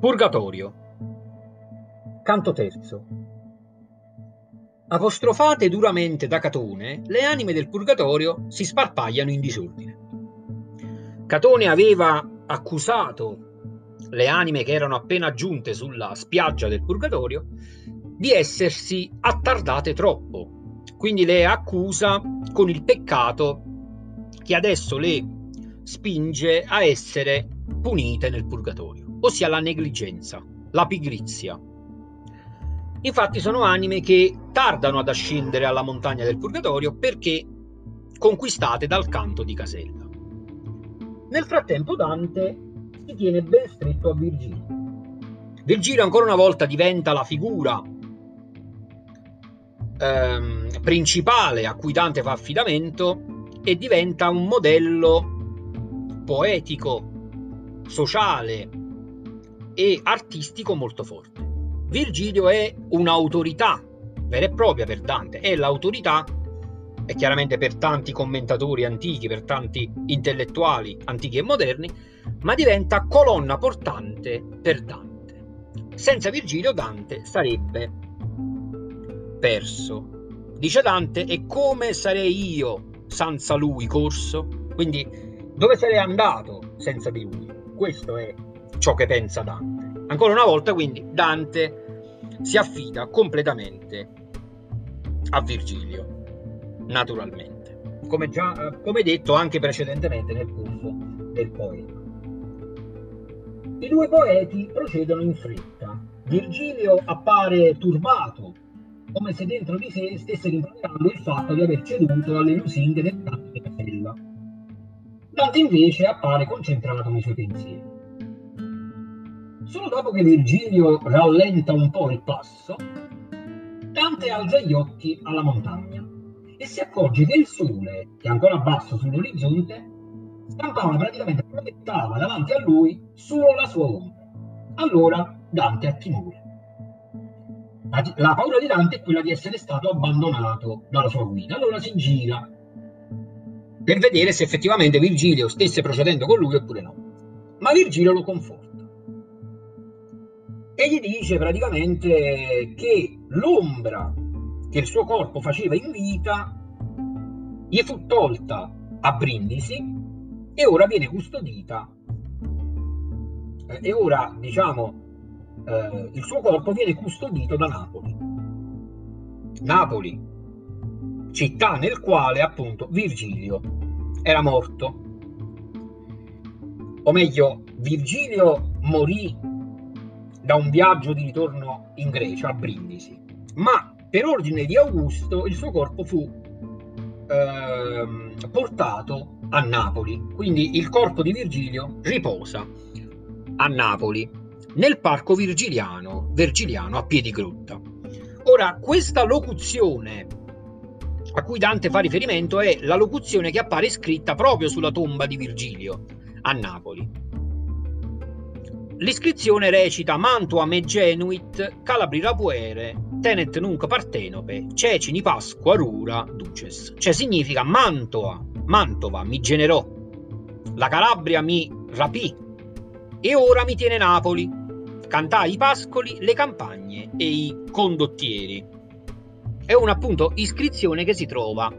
Purgatorio. Canto terzo. Apostrofate duramente da Catone, le anime del purgatorio si sparpagliano in disordine. Catone aveva accusato le anime che erano appena giunte sulla spiaggia del purgatorio di essersi attardate troppo. Quindi le accusa con il peccato che adesso le spinge a essere punite nel purgatorio, ossia la negligenza, la pigrizia. Infatti sono anime che tardano ad ascendere alla montagna del purgatorio perché conquistate dal canto di Casella. Nel frattempo Dante si tiene ben stretto a Virgilio. Virgilio ancora una volta diventa la figura ehm, principale a cui Dante fa affidamento e diventa un modello poetico, sociale e artistico molto forte. Virgilio è un'autorità vera e propria per Dante, è l'autorità e chiaramente per tanti commentatori antichi, per tanti intellettuali antichi e moderni, ma diventa colonna portante per Dante. Senza Virgilio Dante sarebbe perso. Dice Dante, e come sarei io senza lui corso? Quindi dove sarei andato senza di lui? Questo è ciò che pensa Dante. Ancora una volta quindi Dante si affida completamente a Virgilio, naturalmente, come già come detto anche precedentemente nel corso del poema. I due poeti procedono in fretta. Virgilio appare turbato come se dentro di sé stesse rimproverando il fatto di aver ceduto alle lusinghe del di Casella. Dante invece appare concentrato nei suoi pensieri. Solo dopo che Virgilio rallenta un po' il passo, Dante alza gli occhi alla montagna e si accorge che il sole, che è ancora basso sull'orizzonte, stampava praticamente, proiettava davanti a lui solo la sua ombra. Allora Dante ha timore. La, la, paura di Dante è quella di essere stato abbandonato dalla sua guida. Allora si gira per vedere se effettivamente Virgilio stesse procedendo con lui oppure no. Ma Virgilio lo conforta e gli dice praticamente che l'ombra che il suo corpo faceva in vita gli fu tolta a Brindisi e ora viene custodita eh, e ora diciamo eh, il suo corpo viene custodito da Napoli. Napoli, città nel quale appunto Virgilio era morto. O meglio, Virgilio morì da un viaggio di ritorno in Grecia, a Brindisi, ma per ordine di Augusto il suo corpo fu eh, portato a Napoli, quindi il corpo di Virgilio riposa a Napoli nel parco virgiliano, virgiliano a piedi grotta. Ora, questa locuzione a cui Dante fa riferimento è la locuzione che appare scritta proprio sulla tomba di Virgilio a Napoli. L'iscrizione recita Mantua me genuit, Calabri rapuere, tenet nunc partenope, cecini pasqua rura duces. Cioè significa Mantua, Mantova mi generò, la Calabria mi rapì e ora mi tiene Napoli cantai i pascoli, le campagne e i condottieri. È una appunto iscrizione che si trova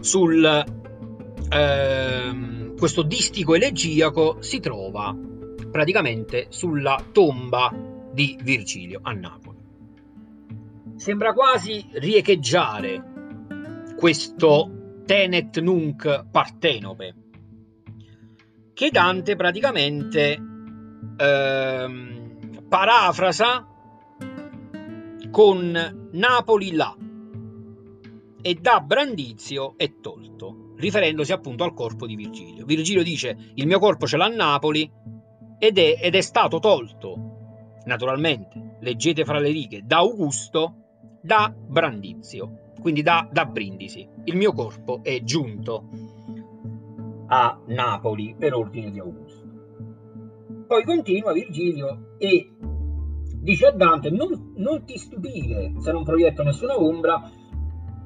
sul eh, questo distico elegiaco si trova praticamente sulla tomba di Virgilio a Napoli. Sembra quasi riecheggiare questo tenet nunc partenope che Dante praticamente ehm, parafrasa con Napoli là e da Brandizio è tolto, riferendosi appunto al corpo di Virgilio. Virgilio dice il mio corpo ce l'ha a Napoli ed è, ed è stato tolto, naturalmente, leggete fra le righe, da Augusto, da Brandizio, quindi da, da Brindisi. Il mio corpo è giunto a Napoli per ordine di Augusto. Poi continua Virgilio e dice a Dante non, non ti stupire se non proietto nessuna ombra,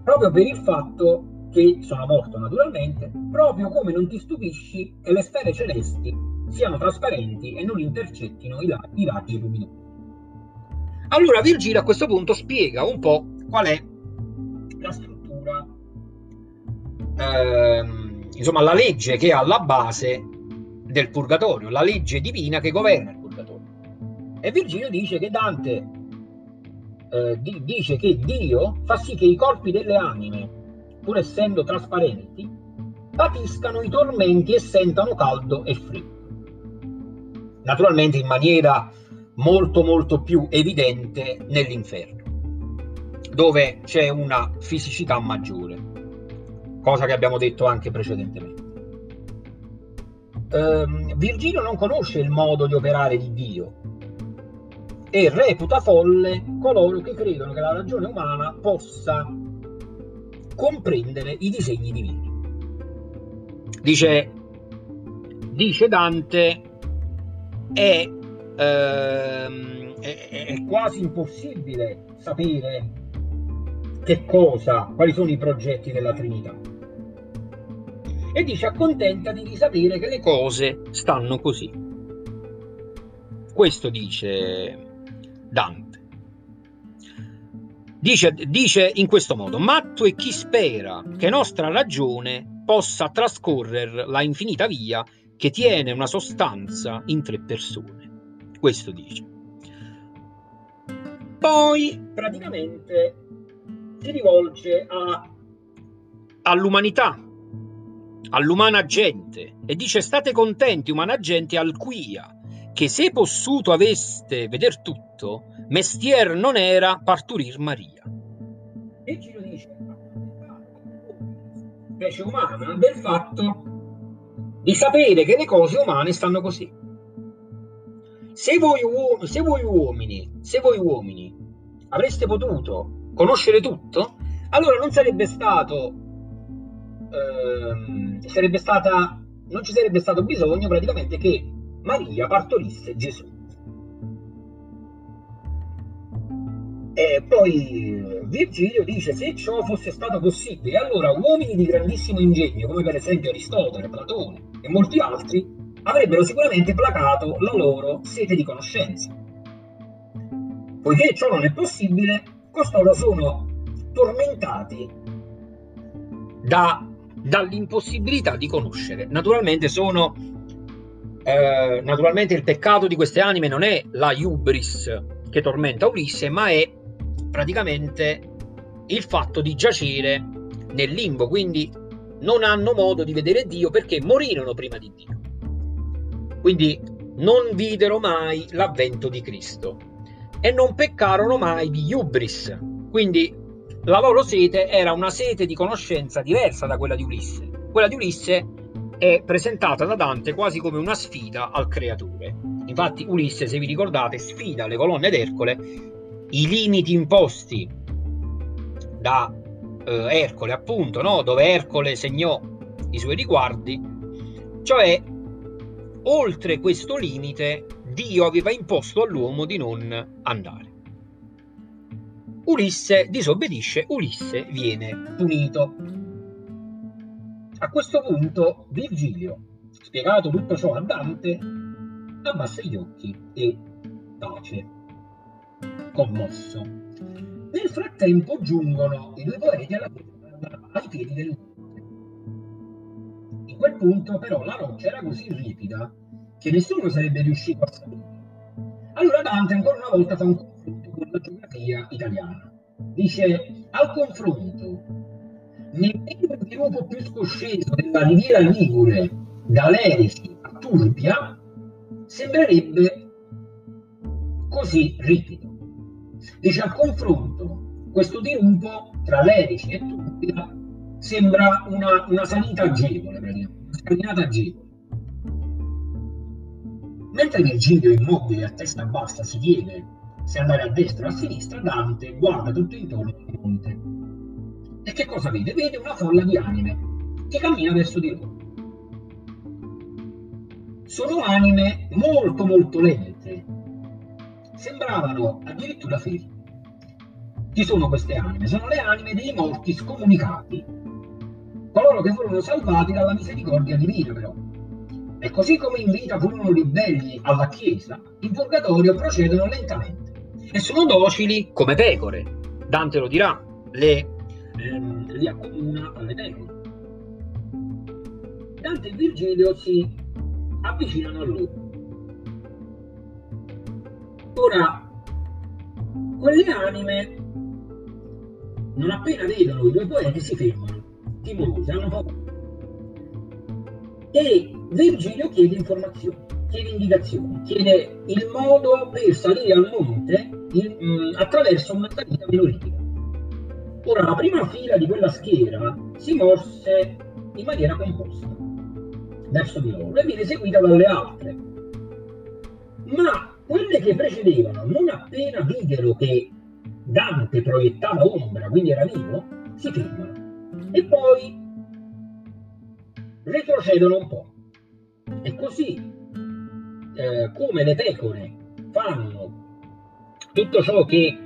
proprio per il fatto che sono morto naturalmente, proprio come non ti stupisci che le sfere celesti siano trasparenti e non intercettino i, i raggi luminosi. Allora Virgilio a questo punto spiega un po' qual è la struttura, ehm, insomma la legge che è alla base del purgatorio, la legge divina che governa il purgatorio. E Virgilio dice che Dante eh, dice che Dio fa sì che i corpi delle anime, pur essendo trasparenti, patiscano i tormenti e sentano caldo e freddo. Naturalmente in maniera molto molto più evidente nell'inferno, dove c'è una fisicità maggiore, cosa che abbiamo detto anche precedentemente. Um, Virgilio non conosce il modo di operare di Dio e reputa folle coloro che credono che la ragione umana possa comprendere i disegni divini. Dice, dice Dante, è ehm, è, è quasi impossibile sapere che cosa, quali sono i progetti della Trinità. E dice accontentati di sapere che le cose stanno così. Questo dice Dante. Dice, dice in questo modo, matto è chi spera che nostra ragione possa trascorrere la infinita via che tiene una sostanza in tre persone questo dice. Poi praticamente si rivolge a, all'umanità, all'umana gente e dice state contenti umana gente alquia che se possuto aveste veder tutto mestier non era parturir Maria. E dice specie umana del fatto di sapere che le cose umane stanno così se voi, uom- se voi uomini, se voi uomini avreste potuto conoscere tutto, allora non sarebbe stato, ehm, sarebbe stata, non ci sarebbe stato bisogno praticamente che Maria partorisse Gesù. E poi Virgilio dice: Se ciò fosse stato possibile, allora uomini di grandissimo ingegno, come per esempio Aristotele, Platone e molti altri, avrebbero sicuramente placato la loro sete di conoscenza. Poiché ciò non è possibile, costoro sono tormentati da, dall'impossibilità di conoscere. Naturalmente sono eh, naturalmente il peccato di queste anime non è la hubris che tormenta Ulisse, ma è praticamente il fatto di giacere nel limbo, quindi non hanno modo di vedere Dio perché morirono prima di Dio. Quindi non videro mai l'avvento di Cristo e non peccarono mai di Iubris. Quindi la loro sete era una sete di conoscenza diversa da quella di Ulisse. Quella di Ulisse è presentata da Dante quasi come una sfida al creatore. Infatti Ulisse, se vi ricordate, sfida le colonne d'Ercole, i limiti imposti da eh, Ercole, appunto, no? dove Ercole segnò i suoi riguardi, cioè oltre questo limite Dio aveva imposto all'uomo di non andare. Ulisse disobbedisce, Ulisse viene punito. A questo punto Virgilio, spiegato tutto ciò a Dante, abbassa gli occhi e tace, commosso. Nel frattempo giungono i due poeti alla, ai piedi del quel punto però la roccia era così ripida che nessuno sarebbe riuscito a salire. Allora Dante ancora una volta fa un confronto con la geografia italiana. Dice, al confronto, nemmeno il sviluppo più scosceso della riviera Ligure, da Lerici a Turbia, sembrerebbe così ripido. Dice, al confronto, questo diruppo tra Lerici e Turbia sembra una, una salita agevole, una scalinata agevole. Mentre Virgilio immobile a testa bassa si chiede se andare a destra o a sinistra, Dante guarda tutto intorno al monte. E che cosa vede? Vede una folla di anime che cammina verso di loro. Sono anime molto molto lente, sembravano addirittura ferite. Chi sono queste anime? Sono le anime dei morti scomunicati coloro che furono salvati dalla misericordia divina però. E così come invita furono ribelli alla Chiesa, in purgatorio procedono lentamente e sono docili come pecore. Dante lo dirà, le, ehm, li accomuna alle pecore. Dante e Virgilio si avvicinano a loro. Ora, quelle anime, non appena vedono i due poeti, si fermano, timorosi, hanno paura. E Virgilio chiede informazioni, chiede indicazioni, chiede il modo per salire al monte in, mh, mm, attraverso una salita minoritica. Ora, la prima fila di quella schiera si morse in maniera composta verso di loro e viene seguita dalle altre. Ma quelle che precedevano, non appena videro che Dante proiettava ombra, quindi era vivo, si fermano e poi retrocedono un po'. E così eh, come le pecore fanno tutto ciò che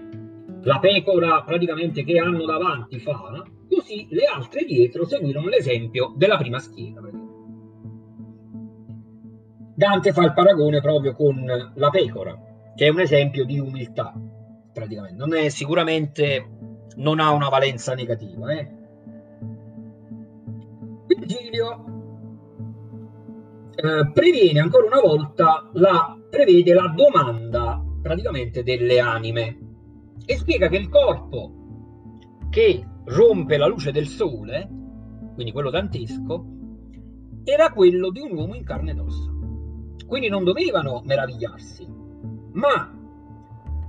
la pecora praticamente che hanno davanti fa, così le altre dietro seguirono l'esempio della prima schiera. Dante fa il paragone proprio con la pecora, che è un esempio di umiltà, praticamente. Non è sicuramente non ha una valenza negativa. Eh? Virgilio eh, previene ancora una volta la, prevede la domanda praticamente delle anime e spiega che il corpo che rompe la luce del sole, quindi quello dantesco, era quello di un uomo in carne ed ossa. Quindi non dovevano meravigliarsi, ma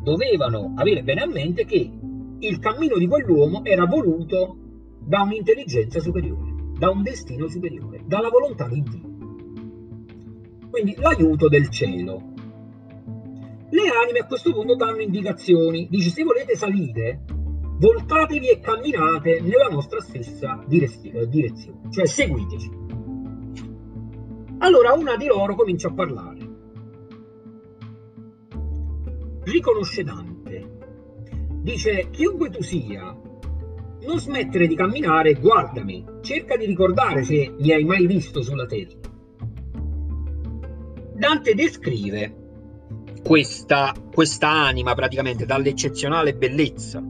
dovevano avere bene a mente che il cammino di quell'uomo era voluto da un'intelligenza superiore, da un destino superiore, dalla volontà di Dio quindi l'aiuto del cielo. Le anime a questo punto danno indicazioni, dice se volete salire, voltatevi e camminate nella nostra stessa direzione, cioè seguiteci. Allora una di loro comincia a parlare. Riconosce Dante. Dice, chiunque tu sia, non smettere di camminare, guardami, cerca di ricordare se mi hai mai visto sulla terra. Dante descrive questa, questa anima praticamente dall'eccezionale bellezza.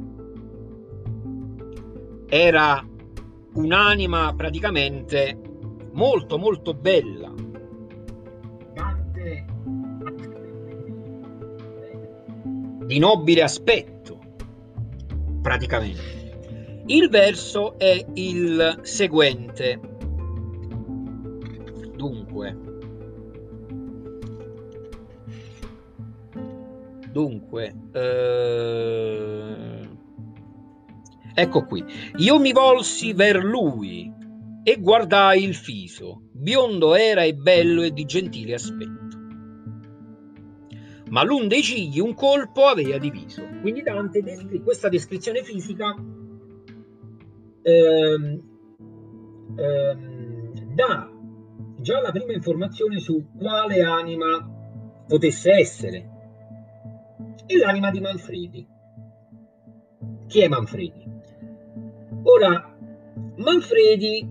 Era un'anima praticamente molto molto bella. Di nobile aspetto, praticamente. Il verso è il seguente. Dunque, Dunque, eh... ecco qui. Io mi volsi ver lui e guardai il fiso. Biondo era e bello e di gentile aspetto. Ma l'un dei cigli un colpo aveva diviso. Quindi Dante descri- questa descrizione fisica ehm, ehm, dà già la prima informazione su quale anima potesse essere e l'anima di Manfredi. Chi è Manfredi? Ora, Manfredi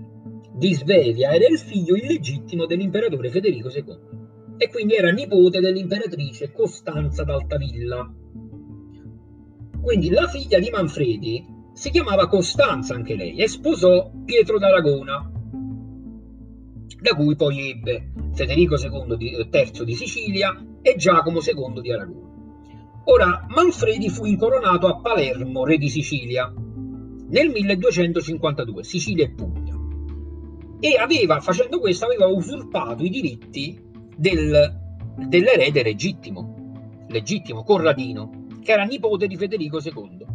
di Svevia era il figlio illegittimo dell'imperatore Federico II e quindi era nipote dell'imperatrice Costanza d'Altavilla. Quindi la figlia di Manfredi si chiamava Costanza anche lei e sposò Pietro d'Aragona, da cui poi ebbe Federico II di, III di Sicilia e Giacomo II di Aragona. Ora, Manfredi fu incoronato a Palermo, re di Sicilia, nel 1252, Sicilia e Puglia, e aveva, facendo questo, aveva usurpato i diritti del, dell'erede legittimo, legittimo, Corradino, che era nipote di Federico II.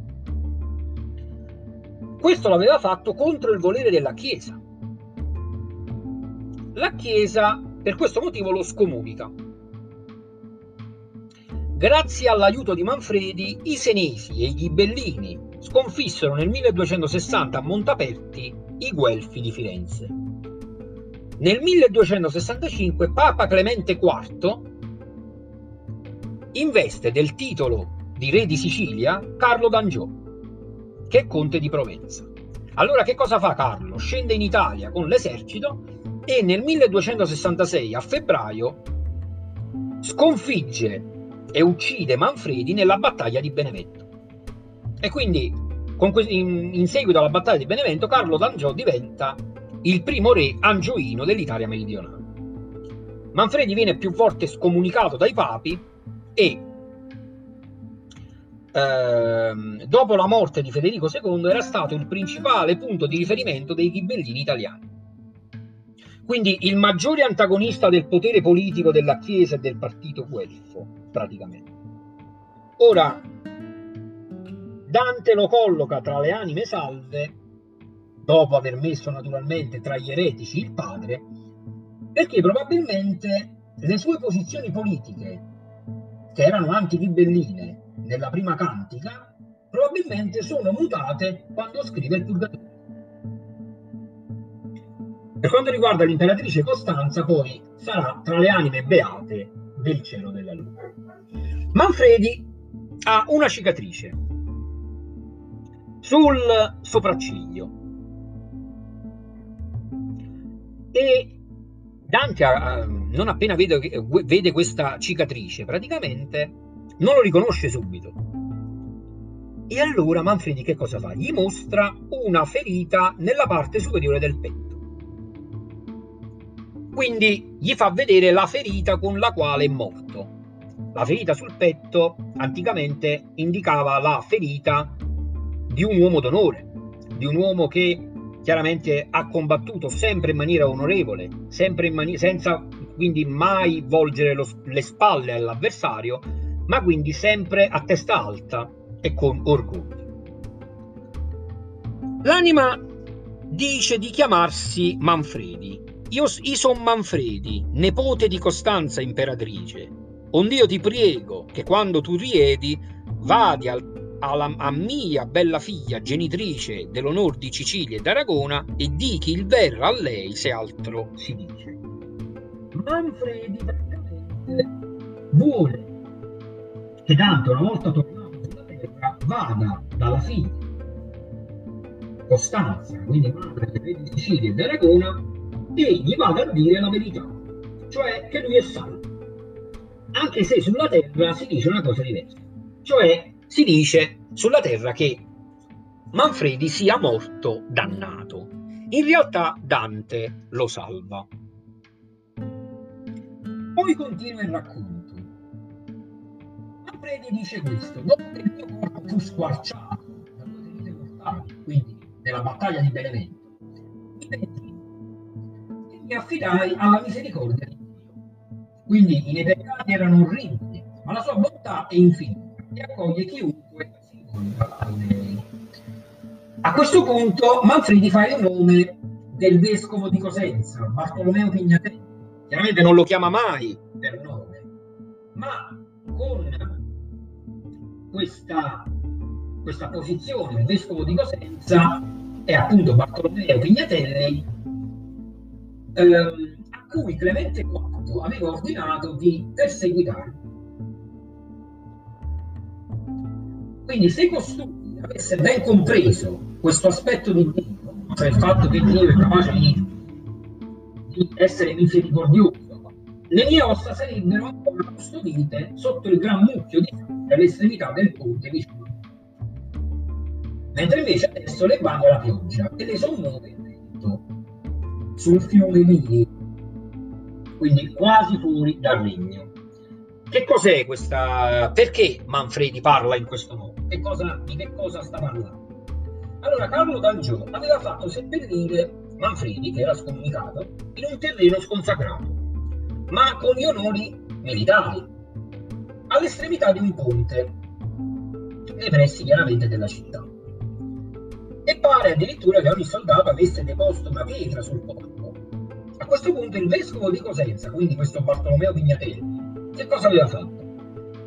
Questo l'aveva fatto contro il volere della Chiesa. La Chiesa per questo motivo lo scomunica Grazie all'aiuto di Manfredi, i Senesi e i Ghibellini sconfissero nel 1260 a Montaperti i Guelfi di Firenze. Nel 1265 Papa Clemente IV investe del titolo di re di Sicilia Carlo d'Angiò, che è conte di Provenza. Allora che cosa fa Carlo? Scende in Italia con l'esercito e nel 1266 a febbraio sconfigge e uccide Manfredi nella battaglia di Benevento. E quindi in, seguito alla battaglia di Benevento Carlo d'Angiò diventa il primo re angioino dell'Italia meridionale. Manfredi viene più volte scomunicato dai papi e ehm, dopo la morte di Federico II era stato il principale punto di riferimento dei ghibellini italiani. Quindi il maggiore antagonista del potere politico della Chiesa e del partito guelfo, praticamente. Ora, Dante lo colloca tra le anime salve, dopo aver messo naturalmente tra gli eretici il padre, perché probabilmente le sue posizioni politiche, che erano anti-ghibelline nella prima cantica, probabilmente sono mutate quando scrive il Purgatorio. Per quanto riguarda l'imperatrice Costanza, poi sarà tra le anime beate del cielo della luna. Manfredi ha una cicatrice sul sopracciglio. E Dante, non appena vede, vede questa cicatrice, praticamente non lo riconosce subito. E allora Manfredi che cosa fa? Gli mostra una ferita nella parte superiore del petto. Quindi gli fa vedere la ferita con la quale è morto. La ferita sul petto anticamente indicava la ferita di un uomo d'onore, di un uomo che chiaramente ha combattuto sempre in maniera onorevole, sempre in mani- senza quindi mai volgere lo, le spalle all'avversario, ma quindi sempre a testa alta e con orgoglio. L'anima dice di chiamarsi Manfredi. Io, io son Manfredi, nepote di Costanza imperatrice. Onde io ti prego che quando tu riedi vadi al alla, a mia bella figlia genitrice dell'onor di Sicilia e d'Aragona e dichi il verra a lei se altro si dice. Manfredi vuole che tanto una volta tornato sulla terra vada dalla figlia Costanza, quindi madre di Sicilia e d'Aragona, e gli vada a dire la verità, cioè che lui è salvo. Anche se sulla terra si dice una cosa diversa, cioè si dice sulla terra che Manfredi sia morto dannato. In realtà Dante lo salva. Poi continua il racconto. Manfredi dice questo, dopo che il mio corpo fu squarciato da due mortali, quindi nella battaglia di Benevento, mi affidai alla misericordia di Dio. Quindi i miei peccati erano orribili, ma la sua bontà è infinita e accoglie chiunque si incontra ai A questo punto Manfredi fa il nome del vescovo di Cosenza, Bartolomeo Pignatelli. Chiaramente non lo chiama mai per nome, ma con questa, questa posizione, il vescovo di Cosenza è appunto Bartolomeo Pignatelli, ehm, a cui Clemente IV aveva ordinato di perseguitare Quindi se costui avesse ben compreso questo aspetto di Dio, cioè il fatto che Dio è capace di, di essere misericordioso, le mie ossa sarebbero ancora custodite sotto il gran mucchio di sangue all'estremità del ponte vicino. Mentre invece adesso le bagna la pioggia e le sommuove sul fiume Nili, quindi quasi fuori dal regno. Che cos'è questa? Perché Manfredi parla in questo modo? Cosa, di che cosa sta parlando? Allora, Carlo D'Angiò aveva fatto seppellire Manfredi, che era scomunicato, in un terreno sconsacrato, ma con gli onori militari, all'estremità di un ponte, nei pressi chiaramente della città. E pare addirittura che ogni soldato avesse deposto una pietra sul corpo. A questo punto il vescovo di Cosenza, quindi questo Bartolomeo Pignatelli, che cosa aveva fatto?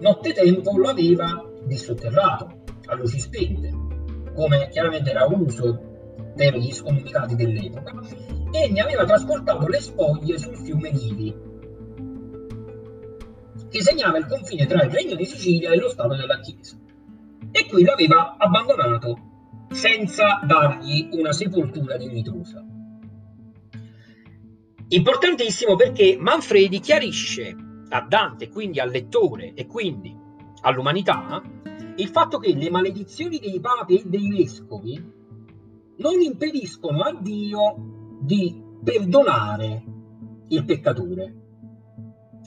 Nottetempo lo aveva dissotterrato a luci spente, come chiaramente era uso per gli scomunicati dell'epoca, e ne aveva trasportato le spoglie sul fiume Nivi, che segnava il confine tra il Regno di Sicilia e lo Stato della Chiesa. E qui l'aveva abbandonato senza dargli una sepoltura dignitosa. Importantissimo perché Manfredi chiarisce a Dante, quindi al lettore e quindi all'umanità, il fatto che le maledizioni dei papi e dei vescovi non impediscono a Dio di perdonare il peccatore,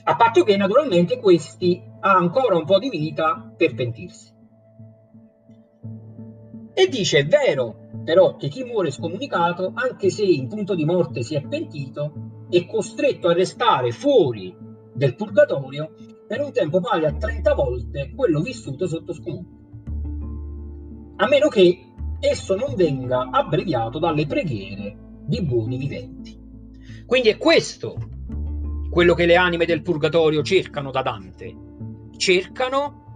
a patto che naturalmente questi ha ancora un po' di vita per pentirsi. E dice, è vero però che chi muore scomunicato, anche se in punto di morte si è pentito, è costretto a restare fuori del purgatorio per un tempo pari a 30 volte quello vissuto sotto scomunque. A meno che esso non venga abbreviato dalle preghiere di buoni viventi. Quindi è questo quello che le anime del purgatorio cercano da Dante. Cercano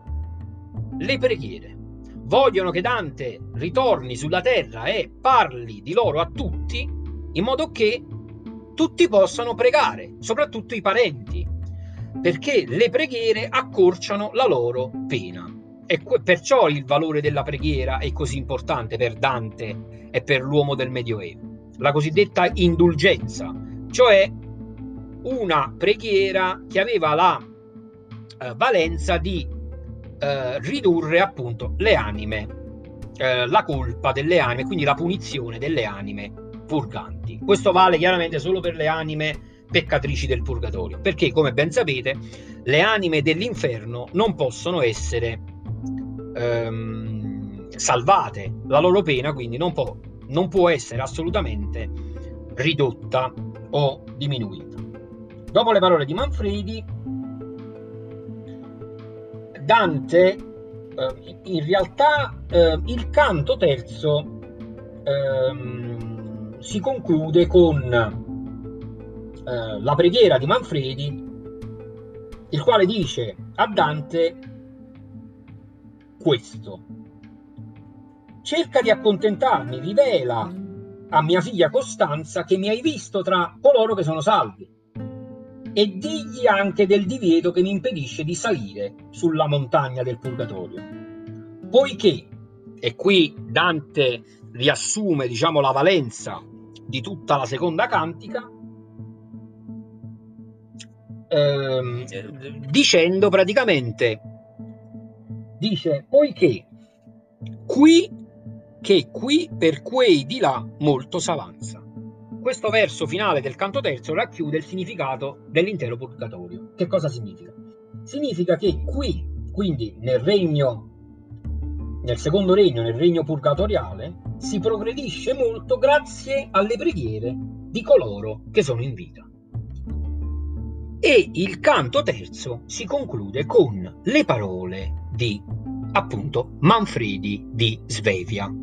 le preghiere. Vogliono che Dante ritorni sulla terra e parli di loro a tutti in modo che tutti possano pregare, soprattutto i parenti, perché le preghiere accorciano la loro pena. E perciò il valore della preghiera è così importante per Dante e per l'uomo del Medioevo. La cosiddetta indulgenza, cioè una preghiera che aveva la eh, valenza di eh, ridurre appunto le anime, eh, la colpa delle anime, quindi la punizione delle anime purganti. Questo vale chiaramente solo per le anime peccatrici del purgatorio, perché come ben sapete le anime dell'inferno non possono essere ehm, salvate, la loro pena quindi non può, non può essere assolutamente ridotta o diminuita. Dopo le parole di Manfredi, Dante eh, in realtà eh, il canto terzo ehm, si conclude con eh, la preghiera di Manfredi, il quale dice a Dante questo. Cerca di accontentarmi, rivela a mia figlia Costanza che mi hai visto tra coloro che sono salvi e digli anche del divieto che mi impedisce di salire sulla montagna del purgatorio. Poiché, e qui Dante riassume diciamo la valenza di tutta la seconda cantica, ehm, dicendo praticamente, dice, poiché qui che qui per quei di là molto s'avanza. Questo verso finale del canto terzo racchiude il significato dell'intero purgatorio. Che cosa significa? Significa che qui, quindi nel regno, nel secondo regno, nel regno purgatoriale, si progredisce molto grazie alle preghiere di coloro che sono in vita. E il canto terzo si conclude con le parole di appunto Manfredi di Svevia.